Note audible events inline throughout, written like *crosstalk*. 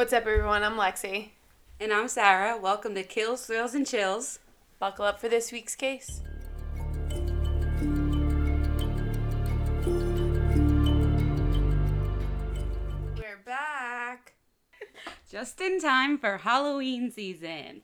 What's up, everyone? I'm Lexi. And I'm Sarah. Welcome to Kills, Thrills, and Chills. Buckle up for this week's case. We're back. *laughs* Just in time for Halloween season.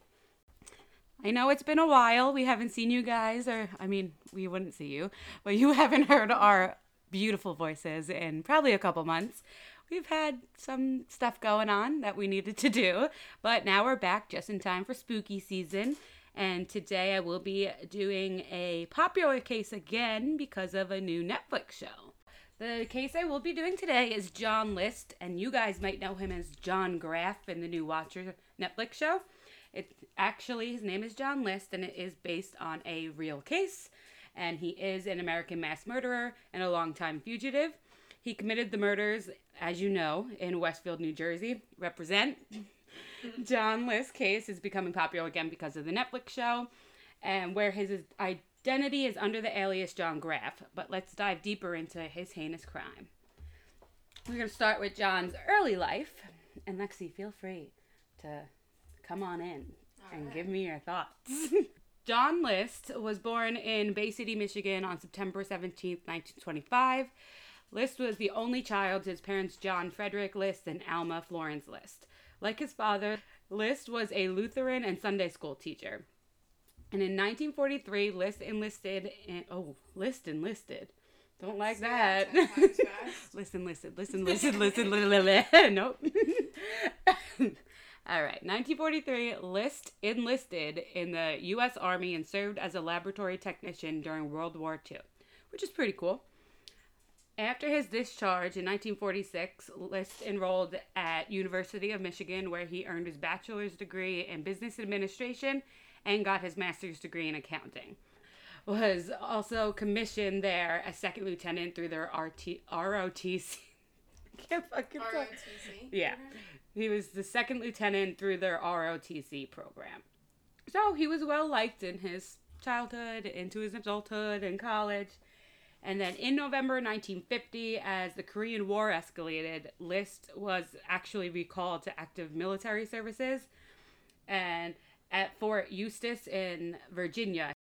I know it's been a while. We haven't seen you guys, or I mean, we wouldn't see you, but you *laughs* haven't heard our beautiful voices in probably a couple months. We've had some stuff going on that we needed to do, but now we're back just in time for spooky season. And today I will be doing a popular case again because of a new Netflix show. The case I will be doing today is John List, and you guys might know him as John Graff in the new Watcher Netflix show. It actually his name is John List, and it is based on a real case. And he is an American mass murderer and a longtime fugitive. He committed the murders, as you know, in Westfield, New Jersey. Represent. John List's case is becoming popular again because of the Netflix show, and where his identity is under the alias John Graff. But let's dive deeper into his heinous crime. We're going to start with John's early life. And Lexi, feel free to come on in and give me your thoughts. *laughs* John List was born in Bay City, Michigan on September 17th, 1925. List was the only child to his parents John Frederick List and Alma Florence List. Like his father, List was a Lutheran and Sunday school teacher. And in 1943, List enlisted in. Oh, List enlisted. Don't like that. *laughs* listen, listen, listen, listen, listen, listen. *laughs* nope. *laughs* All right. 1943, List enlisted in the U.S. Army and served as a laboratory technician during World War II, which is pretty cool. After his discharge in 1946, List enrolled at University of Michigan, where he earned his bachelor's degree in business administration and got his master's degree in accounting. Was also commissioned there as second lieutenant through their RT, ROTC. *laughs* I can't fucking talk. ROTC. Yeah. Mm-hmm. He was the second lieutenant through their ROTC program. So he was well liked in his childhood, into his adulthood, and college. And then in November 1950, as the Korean War escalated, List was actually recalled to active military services. And at Fort Eustis in Virginia,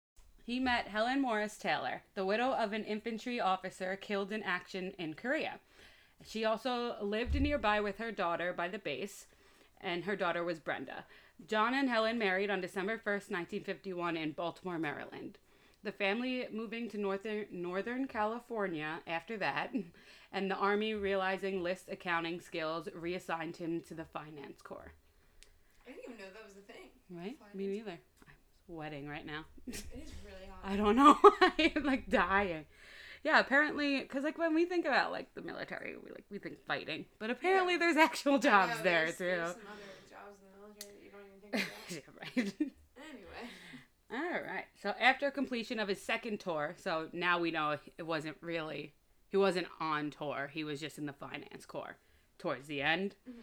he met Helen Morris Taylor, the widow of an infantry officer killed in action in Korea. She also lived nearby with her daughter by the base, and her daughter was Brenda. John and Helen married on December 1st, 1951, in Baltimore, Maryland. The family moving to northern, northern California after that, and the Army, realizing List's accounting skills, reassigned him to the Finance Corps. I didn't even know that was a thing. Right? Me neither. I'm sweating right now. It is really hot. *laughs* I don't know. *laughs* I'm like dying. Yeah, apparently, because like when we think about like the military, we like we think fighting, but apparently Yeah. there's actual jobs there there's, too. There's some other jobs in the military that you don't even think about. *laughs* yeah, right. All right. So after completion of his second tour, so now we know it wasn't really he wasn't on tour. He was just in the finance corps towards the end. Mm-hmm.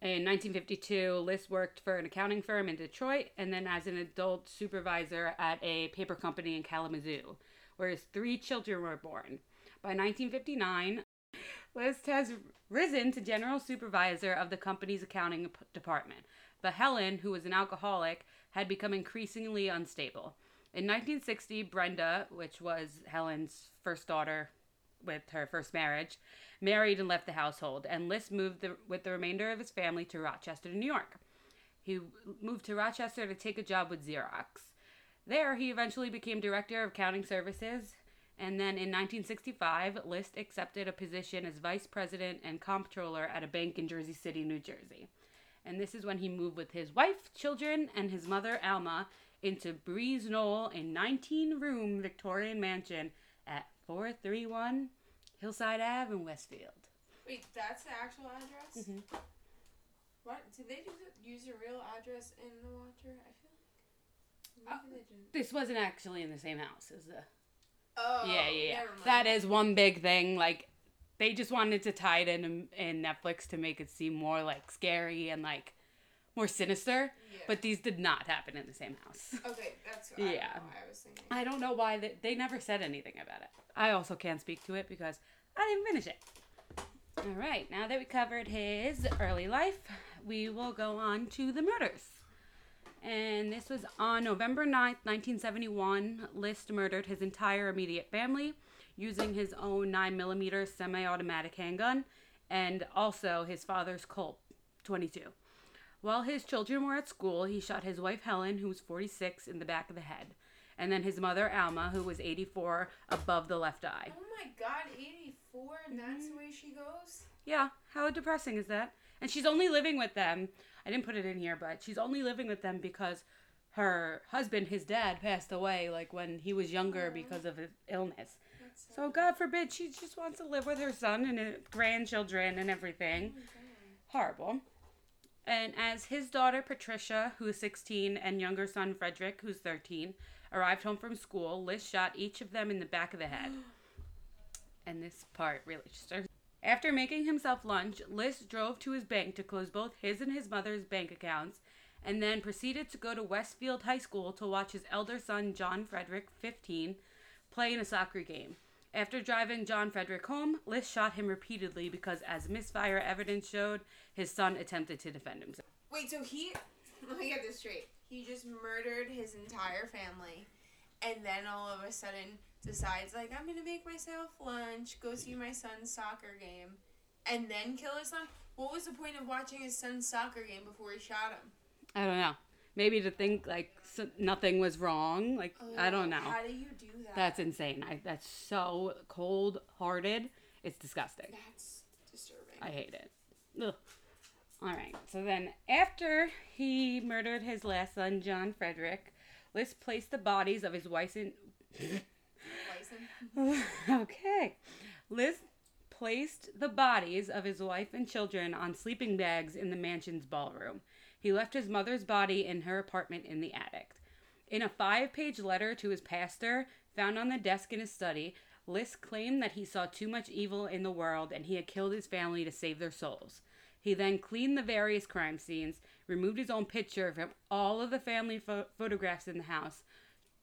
In 1952, List worked for an accounting firm in Detroit and then as an adult supervisor at a paper company in Kalamazoo, where his three children were born. By 1959, List has risen to general supervisor of the company's accounting p- department. But Helen, who was an alcoholic, had become increasingly unstable. In 1960, Brenda, which was Helen's first daughter with her first marriage, married and left the household, and List moved the, with the remainder of his family to Rochester, New York. He moved to Rochester to take a job with Xerox. There, he eventually became director of accounting services, and then in 1965, List accepted a position as vice president and comptroller at a bank in Jersey City, New Jersey. And this is when he moved with his wife, children, and his mother, Alma, into Breeze Knoll, a 19 room Victorian mansion at 431 Hillside Ave in Westfield. Wait, that's the actual address? Mhm. What? Did they use, a real address in the Watcher? I feel like. Maybe they didn't. This wasn't actually in the same house as the. Oh, yeah, yeah, yeah. never mind. That is one big thing. Like, they just wanted to tie it in um, in Netflix to make it seem more like scary and like more sinister. Yeah. But these did not happen in the same house. Okay, that's what I, Yeah. don't know why I was thinking. I don't know why they, they never said anything about it. I also can't speak to it because I didn't finish it. All right, now that we covered his early life, we will go on to the murders. And this was on November 9th, 1971. List murdered his entire immediate family using his own 9mm semi automatic handgun and also his father's Colt 22. While his children were at school, he shot his wife Helen, who was 46, in the back of the head, and then his mother Alma, who was 84, above the left eye. Oh my god, 84, and that's the way she goes? Yeah, how depressing is that? And she's only living with them. I didn't put it in here, but she's only living with them because her husband, his dad, passed away like when he was younger because of his illness. So God forbid she just wants to live with her son and grandchildren and everything. Oh Horrible. And as his daughter Patricia, who's 16, and younger son Frederick, who's 13, arrived home from school, List shot each of them in the back of the head. *gasps* And this part really just hurts. After making himself lunch, List drove to his bank to close both his and his mother's bank accounts, and then proceeded to go to Westfield High School to watch his elder son, John Frederick, 15, play in a soccer game. After driving John Frederick home, List shot him repeatedly because, as misfire evidence showed, his son attempted to defend himself. Wait, so he. *laughs* Let me get this straight. He just murdered his entire family, and then all of a sudden decides, like, I'm gonna make myself lunch, go see my son's soccer game, and then kill his son? What was the point of watching his son's soccer game before he shot him? I don't know. Maybe to think like so nothing was wrong. Like I don't oh, know. How do you do that? That's insane. I that's so cold hearted. It's disgusting. That's disturbing. I hate it. Ugh. All right. So then, after he murdered his last son, John Frederick, List placed the bodies of his wife and *laughs* okay. List placed the bodies of his wife and children on sleeping bags in the mansion's ballroom. He left his mother's body in her apartment in the attic. In a five page letter to his pastor found on the desk in his study, List claimed that he saw too much evil in the world and he had killed his family to save their souls. He then cleaned the various crime scenes, removed his own picture from all of the family pho- photographs in the house,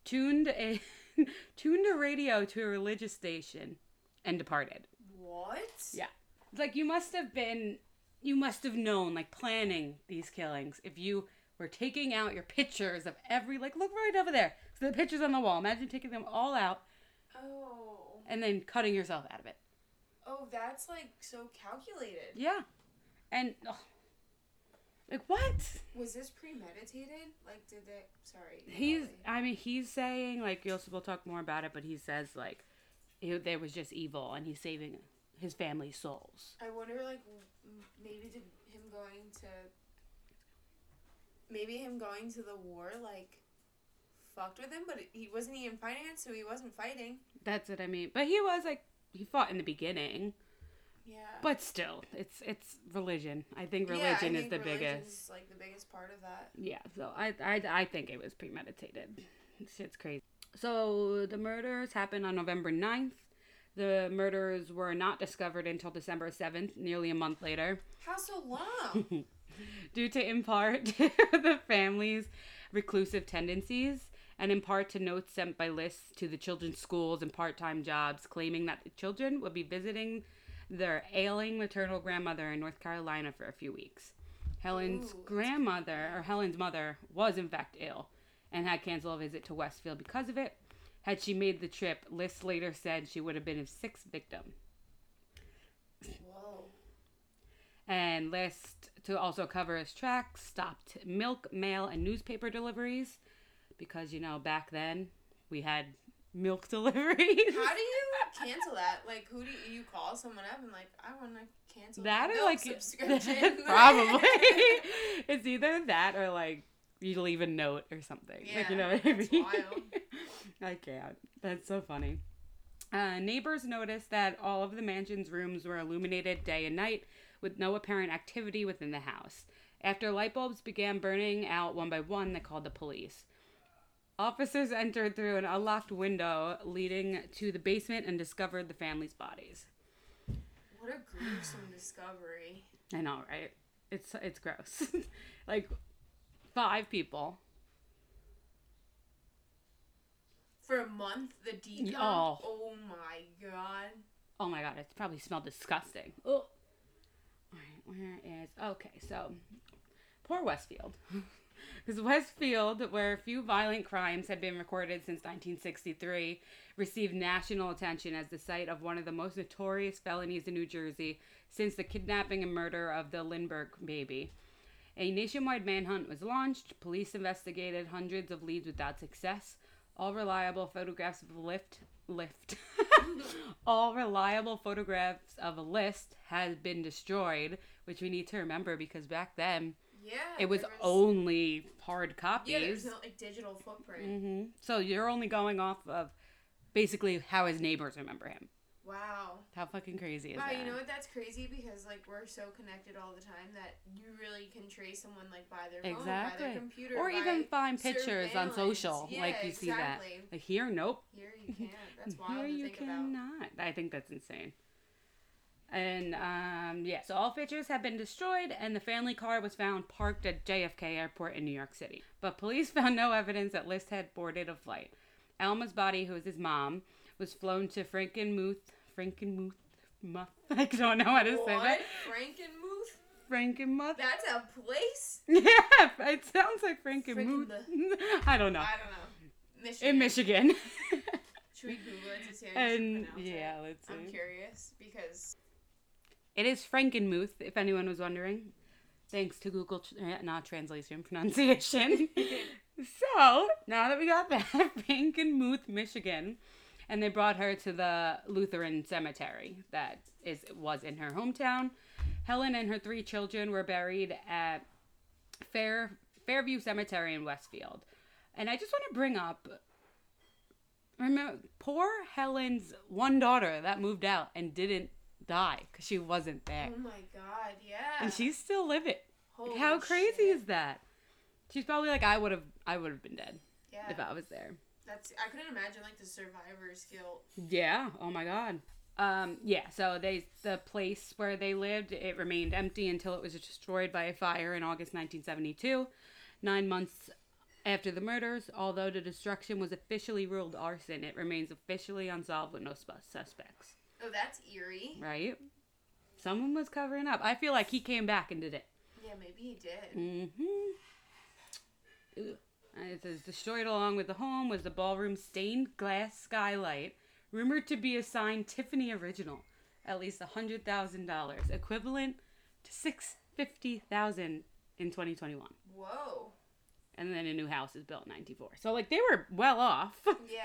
tuned a *laughs* tuned a radio to a religious station, and departed. What? Yeah. It's like you must have been you must have known like planning these killings if you were taking out your pictures of every like look right over there. So the pictures on the wall. Imagine taking them all out Oh. and then cutting yourself out of it. Oh, that's like so calculated. Yeah. And ugh. like what? Was this premeditated? Like, did they? Sorry. He's Molly. I mean he's saying like Yosef will talk more about it, but he says like it, there was just evil and he's saving his family's souls. I wonder, like, maybe did him going to. Maybe him going to the war, like, fucked with him, but he wasn't even in finance, so he wasn't fighting. That's what I mean. But he was like he fought in the beginning. Yeah. But still, it's it's religion. I think religion Yeah, I religion is think the biggest. like the biggest part of that. Yeah, so I, I I think it was premeditated. Shit's crazy. So the murders happened on November 9th. The murders were not discovered until December 7th, nearly a month later, How so long? *laughs* due to in part *laughs* the family's reclusive tendencies and in part to notes sent by lists to the children's schools and part-time jobs claiming that the children would be visiting their ailing maternal grandmother in North Carolina for a few weeks. Helen's Ooh. grandmother, or Helen's mother, was in fact ill and had canceled a visit to Westfield because of it. Had she made the trip, List later said she would have been a sixth victim. Whoa. And List, to also cover his tracks, stopped milk, mail, and newspaper deliveries because, you know, back then we had milk *laughs* deliveries. How do you cancel that? Like, who do you, you call someone up and like, I want to cancel that or like subscription? *laughs* probably it's either that or like you leave a note or something. Like you Yeah, know what i mean? *laughs* i can't. That's so funny. Uh, neighbors noticed that all of the mansion's rooms were illuminated day and night with no apparent activity within the house. After light bulbs began burning out one by one they called the police. Officers entered through an unlocked window leading to the basement and discovered the family's bodies. What a gruesome discovery. I know, right? It's it's gross. *laughs* like five people. For a month, the decom. Oh. Oh my god. Oh my god, it probably smelled disgusting. Oh. Alright, where is okay, so Poor Westfield. *laughs* Because Westfield, where a few violent crimes had been recorded since 1963, received national attention as the site of one of the most notorious felonies in New Jersey since the kidnapping and murder of the Lindbergh baby. A nationwide manhunt was launched. Police investigated hundreds of leads without success. All reliable photographs of a lift lift. *laughs* All reliable photographs of a list has been destroyed, which we need to remember because back then Yeah. it was there only hard Yeah, there's copies. no like digital footprint. hmm So you're only going off of basically how his neighbors remember him. Wow. How fucking crazy is Wow, that? you know what? That's crazy because like we're so connected all the time that you really can trace someone like by their phone, by their computer, or even find pictures on social, Yeah, like you see that. exactly. Like here, nope. Here you *laughs* can't. That's wild Here you think about. cannot. I think that's insane. And um, yeah, so all pictures have been destroyed, and the family car was found parked at JFK Airport in New York City. But police *laughs* found no evidence that List had boarded a flight. Alma's body, who is his mom, was flown to Frankenmuth. Frankenmuth. Muth. *laughs* I don't know how to say What? that. Frankenmuth? Frankenmuth. That's a place? *laughs* Yeah, it sounds like Frankenmuth. *laughs* I don't know. I don't know. Michigan. In Michigan. Should we Google it to see how and yeah, it? let's see. I'm curious because It is Frankenmuth, if anyone was wondering. Thanks to Google, tr- uh, not translation, pronunciation. so, now that we got that, Frankenmuth, Michigan, and they brought her to the Lutheran cemetery that is was in her hometown. Helen and her three children were buried at Fair Fairview Cemetery in Westfield. And I just want to bring up remember poor Helen's one daughter that moved out and didn't die because she wasn't there. oh my god, yeah. And she's still living. Holy How crazy shit. is that? She's probably like I would have I would have been dead yeah. if I was there. That's I couldn't imagine like the survivor's guilt. Yeah. Oh my god. Um, yeah, so they the place where they lived, it remained empty until it was destroyed by a fire in August 1972. Nine months after the murders, although the destruction was officially ruled arson, it remains officially unsolved with no suspects. Oh, that's eerie. Right? Someone was covering up. I feel like he came back and did it. Yeah, maybe he did. Mm-hmm. And it says destroyed along with the home was the ballroom stained glass skylight, rumored to be a signed Tiffany original, at least a hundred thousand dollars, equivalent to six fifty thousand in twenty twenty one. Whoa. And then a new house is built in ninety four. So like they were well off. *laughs* Yeah.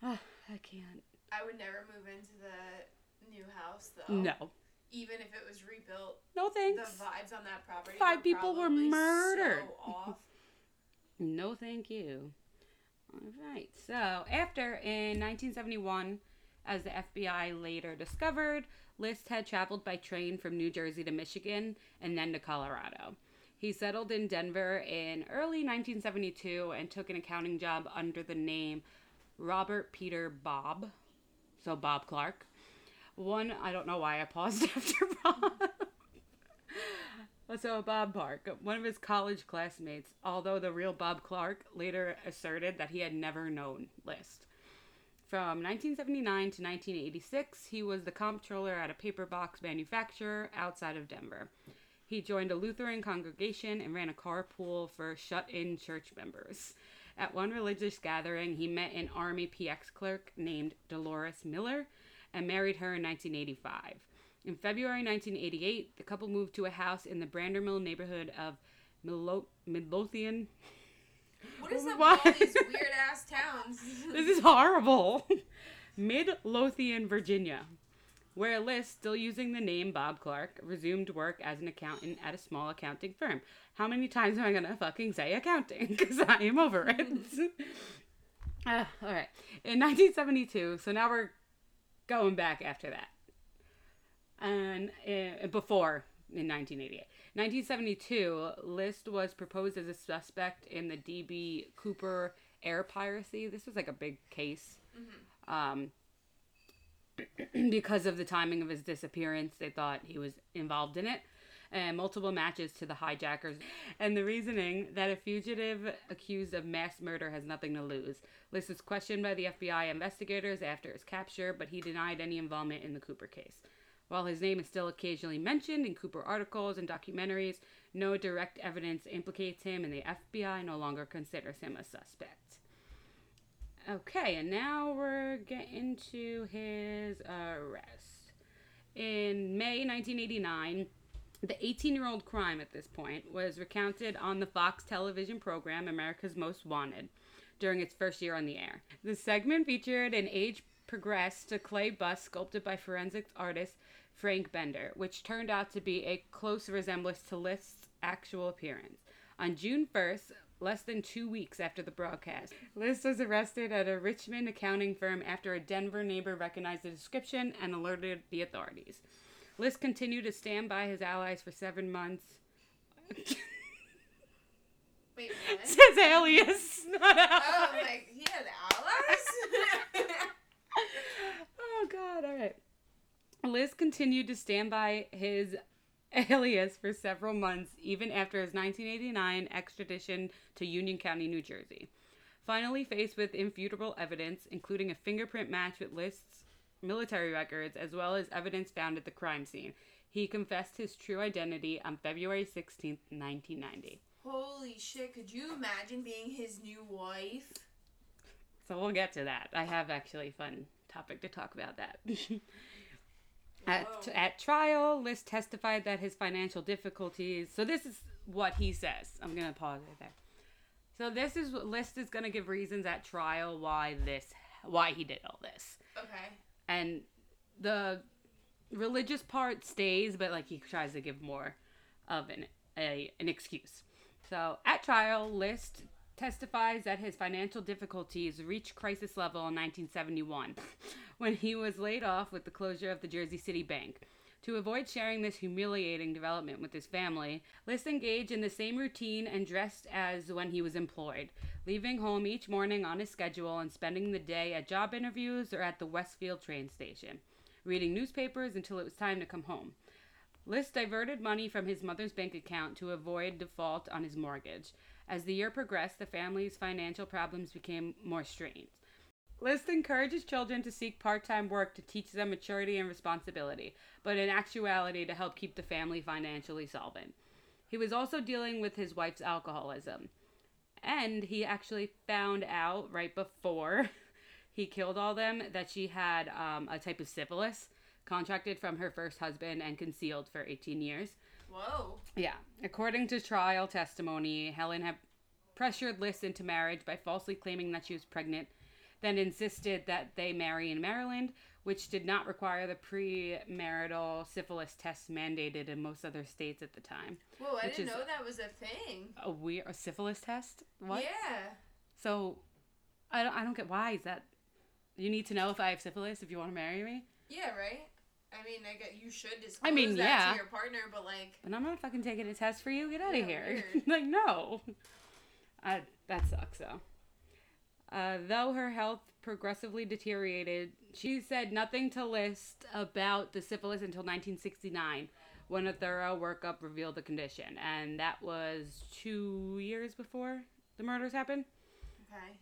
*sighs* Ah, I can't. I would never move into the new house though. No. Even if it was rebuilt, No thanks. the vibes on that property. Five people were murdered. So off. *laughs* No, thank you. All right. So, after in 1971, as the FBI later discovered, List had traveled by train from New Jersey to Michigan and then to Colorado. He settled in Denver in early 1972 and took an accounting job under the name Robert Peter Bob. So, Bob Clark. One, I don't know why I paused *laughs* after Bob. So Bob Park, one of his college classmates, although the real Bob Clark later asserted that he had never known List. From 1979 to 1986, he was the comptroller at a paper box manufacturer outside of Denver. He joined a Lutheran congregation and ran a carpool for shut-in church members. At one religious gathering, he met an Army PX clerk named Dolores Miller and married her in 1985. In February 1988, the couple moved to a house in the Brandermill neighborhood of Midlo- Midlothian. *laughs* What is up Why? with all these weird ass towns? *laughs* This is horrible. *laughs* Midlothian, Virginia, where List, still using the name Bob Clark, resumed work as an accountant at a small accounting firm. How many times am I gonna fucking say accounting? Because I am over it. Ah, all right. In 1972, so now we're going back after that. And uh, before in 1988. 1972, List was proposed as a suspect in the DB Cooper air piracy. This was like a big case. Um, *clears throat* because of the timing of his disappearance, they thought he was involved in it. And multiple matches to the hijackers. And the reasoning that a fugitive accused of mass murder has nothing to lose. List was questioned by the FBI investigators after his capture, but he denied any involvement in the Cooper case. While his name is still occasionally mentioned in Cooper articles and documentaries, no direct evidence implicates him, and the FBI no longer considers him a suspect. Okay, and now we're getting to his arrest. In May 1989, the 18 year old crime at this point was recounted on the Fox television program America's Most Wanted during its first year on the air. The segment featured an age progressed to clay bust sculpted by forensic artist Frank Bender, which turned out to be a close resemblance to List's actual appearance. On June 1st, less than two weeks after the broadcast, List was arrested at a Richmond accounting firm after a Denver neighbor recognized the description and alerted the authorities. List continued to stand by his allies for seven months. Wait, what? *laughs* Says alias, not oh, like he had allies? *laughs* *laughs* god, all right. List continued to stand by his *laughs* alias for several months, even after his 1989 extradition to Union County, New Jersey. Finally, faced with infutable evidence, including a fingerprint match with List's military records, as well as evidence found at the crime scene, he confessed his true identity on February 16, 1990. Holy shit, could you imagine being his new wife? So we'll get to that. I have actually fun topic to talk about that. *laughs* *laughs* at, at trial, List testified that his financial difficulties. So this is what he says. I'm gonna pause right there. So this is what List is gonna give reasons at trial why this, why he did all this, Okay. and the religious part stays, but like he tries to give more of an a, an excuse. So at trial, List testifies that his financial difficulties reached crisis level in 1971 *laughs* when he was laid off with the closure of the Jersey City Bank. To avoid sharing this humiliating development with his family, List engaged in the same routine and dressed as when he was employed, leaving home each morning on his schedule and spending the day at job interviews or at the Westfield train station, reading newspapers until it was time to come home. List diverted money from his mother's bank account to avoid default on his mortgage. As the year progressed, the family's financial problems became more strained. List encourages children to seek part time work to teach them maturity and responsibility, but in actuality to help keep the family financially solvent. He was also dealing with his wife's alcoholism. And he actually found out right before *laughs* he killed all them that she had um, a type of syphilis contracted from her first husband and concealed for 18 years. Whoa. Yeah. According to trial testimony, Helen had pressured List into marriage by falsely claiming that she was pregnant, then insisted that they marry in Maryland, which did not require the premarital syphilis test mandated in most other states at the time. Whoa, I didn't know that was a thing. A weird a syphilis test? What? Yeah. So I don't, I don't get why is that you need to know if I have syphilis if you want to marry me? Yeah, right? I mean, I get you should disclose I mean, that yeah. to your partner, but like, But I'm not fucking taking a test for you. Get out Yeah, of here. *laughs* like, no. I, that sucks, though. Uh, though her health progressively deteriorated, she said nothing to list about the syphilis until 1969, when a thorough workup revealed the condition. And that was two years before the murders happened. okay.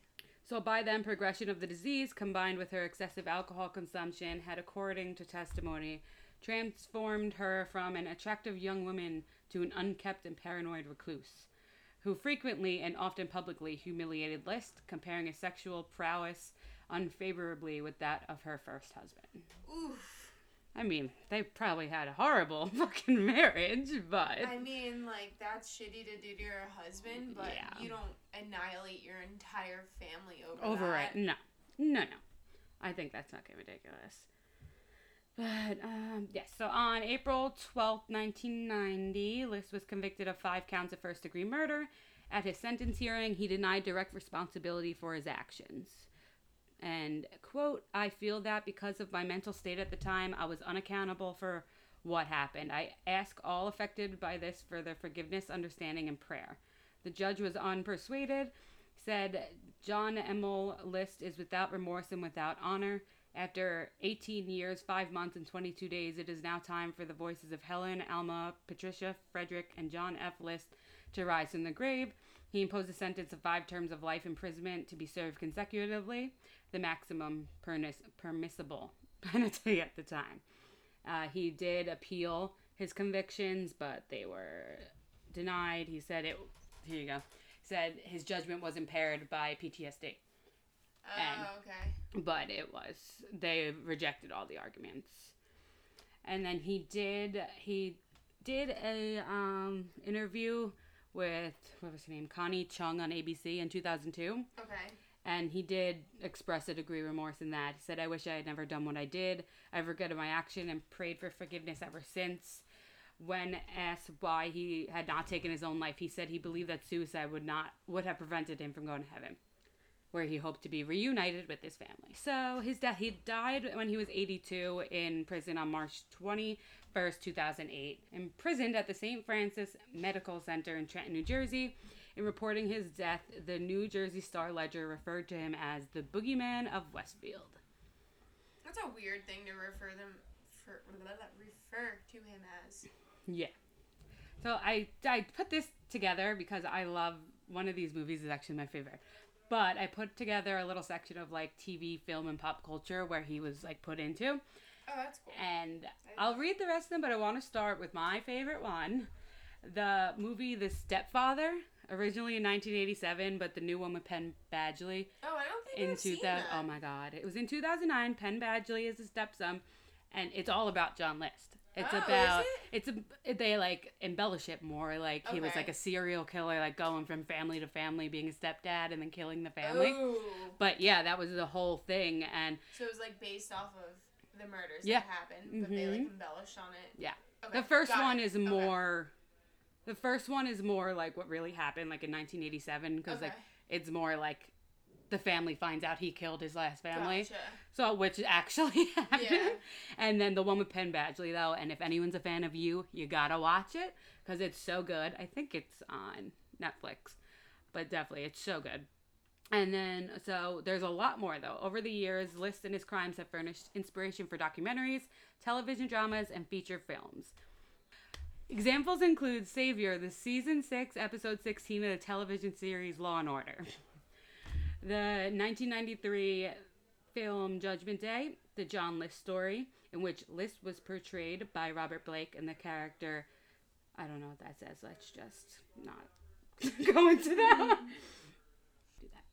So by then, progression of the disease combined with her excessive alcohol consumption had, according to testimony, transformed her from an attractive young woman to an unkept and paranoid recluse, who frequently and often publicly humiliated List, comparing his sexual prowess unfavorably with that of her first husband. Oof. I mean, they probably had a horrible *laughs* fucking marriage, but I mean, like that's shitty to do to your husband, but Yeah. you don't annihilate your entire family over over that. it. No, no, no. I think that's fucking ridiculous. But um, yes, so on April twelfth, nineteen ninety, List was convicted of five counts of first degree murder. At his sentence hearing, he denied direct responsibility for his actions. And quote, I feel that because of my mental state at the time, I was unaccountable for what happened. I ask all affected by this for their forgiveness, understanding, and prayer. The judge was unpersuaded, said John Emil List is without remorse and without honor. After 18 years, 5 months, and 22 days, it is now time for the voices of Helen, Alma, Patricia, Frederick, and John F. List to rise from the grave. He imposed a sentence of five terms of life imprisonment to be served consecutively, the maximum pernis- permissible *laughs* penalty at the time. Uh, he did appeal his convictions, but they were denied. He said it. Here you go. Said his judgment was impaired by PTSD, Oh, And- okay. but it was. They rejected all the arguments. And then he did. He did a um, interview with what was her name, Connie Chung on ABC in 2002. Okay. And he did express a degree of remorse in that. He said, I wish I had never done what I did. I've regretted my action and prayed for forgiveness ever since. When asked why he had not taken his own life, he said he believed that suicide would not would have prevented him from going to heaven, where he hoped to be reunited with his family. So his death he died when he was 82 in prison on March 21st, 2008, imprisoned at the St. Francis Medical Center in Trenton, New Jersey. In reporting his death, the New Jersey Star Ledger referred to him as the boogeyman of Westfield. That's a weird thing to refer them for refer to him as. Yeah. So I I put this together because I love one of these movies is actually my favorite. But I put together a little section of like TV, film, and pop culture where he was like put into, Oh, that's cool. and I'll read the rest of them. But I want to start with my favorite one, the movie The Stepfather, originally in 1987, but the new one with Penn Badgley Oh, I don't think in I've seen 2000 that. oh my god it was in 2009 penn badgley is a stepson and it's all about john list it's Oh, is about it's a they like embellish it more like he was like a serial killer like going from family to family being a stepdad and then killing the family Ooh. but yeah that was the whole thing and So it was like based off of the murders Yeah. that happened, but they like Mhm. embellished on it. yeah Okay, the first got one it. is Okay. The first one is more like what really happened like in 1987 because like it's more like the family finds out he killed his last family Gotcha. So, which actually *laughs* happened. Yeah. And then the one with Penn Badgley, though. And if anyone's a fan of you, you gotta watch it because it's so good. I think it's on Netflix, but definitely it's so good. And then, so there's a lot more though. Over the years, List and his crimes have furnished inspiration for documentaries, television dramas, and feature films. Examples include Savior, the season 6, episode 16 of the television series Law and Order. The 1993 film Judgment Day, the John List story, in which List was portrayed by Robert Blake and the character. I don't know what that says. Let's just not *laughs* go into that.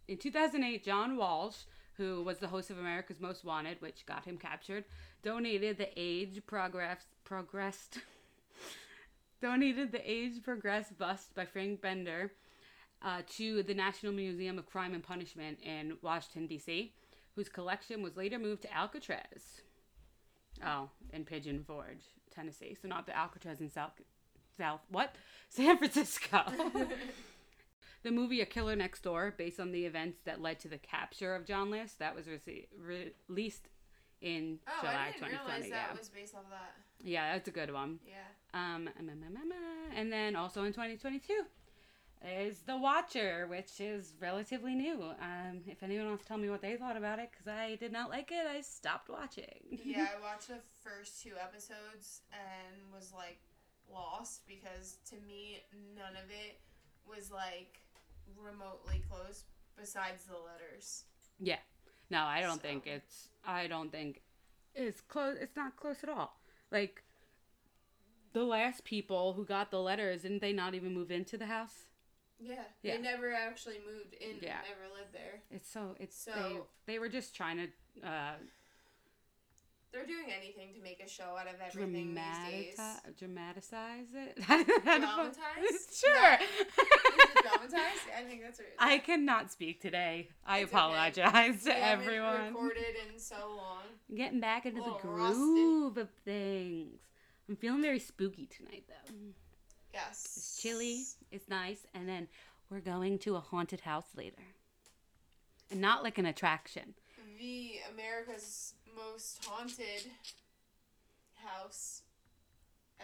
In 2008, John Walsh, who was the host of America's Most Wanted, which got him captured, donated the age progress progressed donated the age progressed bust by Frank Bender uh, to the National Museum of Crime and Punishment in Washington, D.C., whose collection was later moved to Alcatraz. Oh, in Pigeon Forge, Tennessee. So not the Alcatraz in South, South what? *laughs* San Francisco. *laughs* the movie A Killer Next Door, based on the events that led to the capture of John List, that was re- in Oh, July I didn't 2020. realize that yeah. was based off that. Yeah, that's a good one. Yeah. Um, and then also in 2022 is The Watcher, which is relatively new. Um, if anyone wants to tell me what they thought about it, because I did not like it, I stopped watching. Yeah, I *laughs* watched the first two episodes and was like lost because to me none of it was like remotely close besides the letters. yeah. No, I don't So- think it's. I don't think it's close. It's not close at all. Like the last people who got the letters, didn't they not even move into the house? Yeah. Yeah. They never actually moved in. Yeah. Never lived there. It's so. It's So- they. They were just trying to uh, They're doing anything to make a show out of everything these days. dramatize, dramatize it. *laughs* Dramatize? *laughs* sure. Is *laughs* it dramatized? I think that's what it is. I cannot speak today. I It's okay. apologize to We haven't everyone. recorded in so long. Getting back into the Little rusty. groove of things. I'm feeling very spooky tonight, though. Yes. It's chilly. It's nice, and then we're going to a haunted house later, and not like an attraction. The America's most haunted house,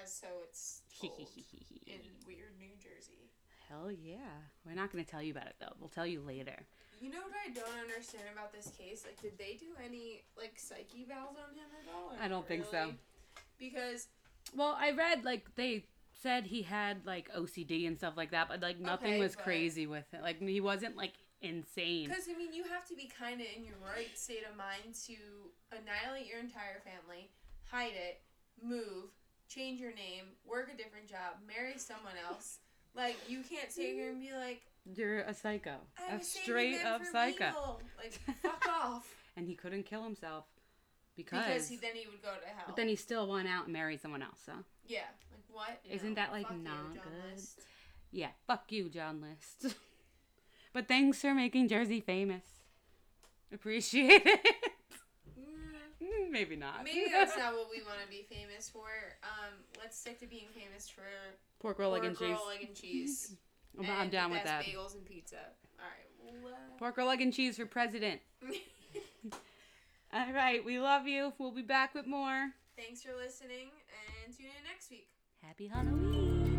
as so it's *laughs* told in weird New Jersey. Hell yeah! We're not going to tell you about it though. We'll tell you later. You know what I don't understand about this case? Like, did they do any like psych evals on him at all? I don't think so. Because Well, I read like they said he had like OCD and stuff like that, but like nothing Okay, was but- crazy with it. Like he wasn't like insane. Because I mean, you have to be kind of in your right state of mind to annihilate your entire family, hide it, move, change your name, work a different job, marry someone else. Like you can't sit here and be like, You're a psycho. I a straight up psycho. evil. Like fuck *laughs* off. And he couldn't kill himself because, Because he, then he would go to hell. but then he still went out and married someone else, so yeah, like what? Isn't that, like, you, not John good? List. yeah, fuck you, John List. *laughs* but thanks for making Jersey famous. Appreciate it. *laughs* Maybe not. Maybe that's not what we want to be famous for. Um, let's stick to being famous for pork roll, egg, and pork roll, cheese. egg, and cheese. *laughs* I'm, and I'm down with that. Bagels and pizza. All right. Well, Pork roll, egg, and cheese for president. uh, *laughs* All right, we love you. We'll be back with more. Thanks for listening, and tune in next week. Happy Halloween.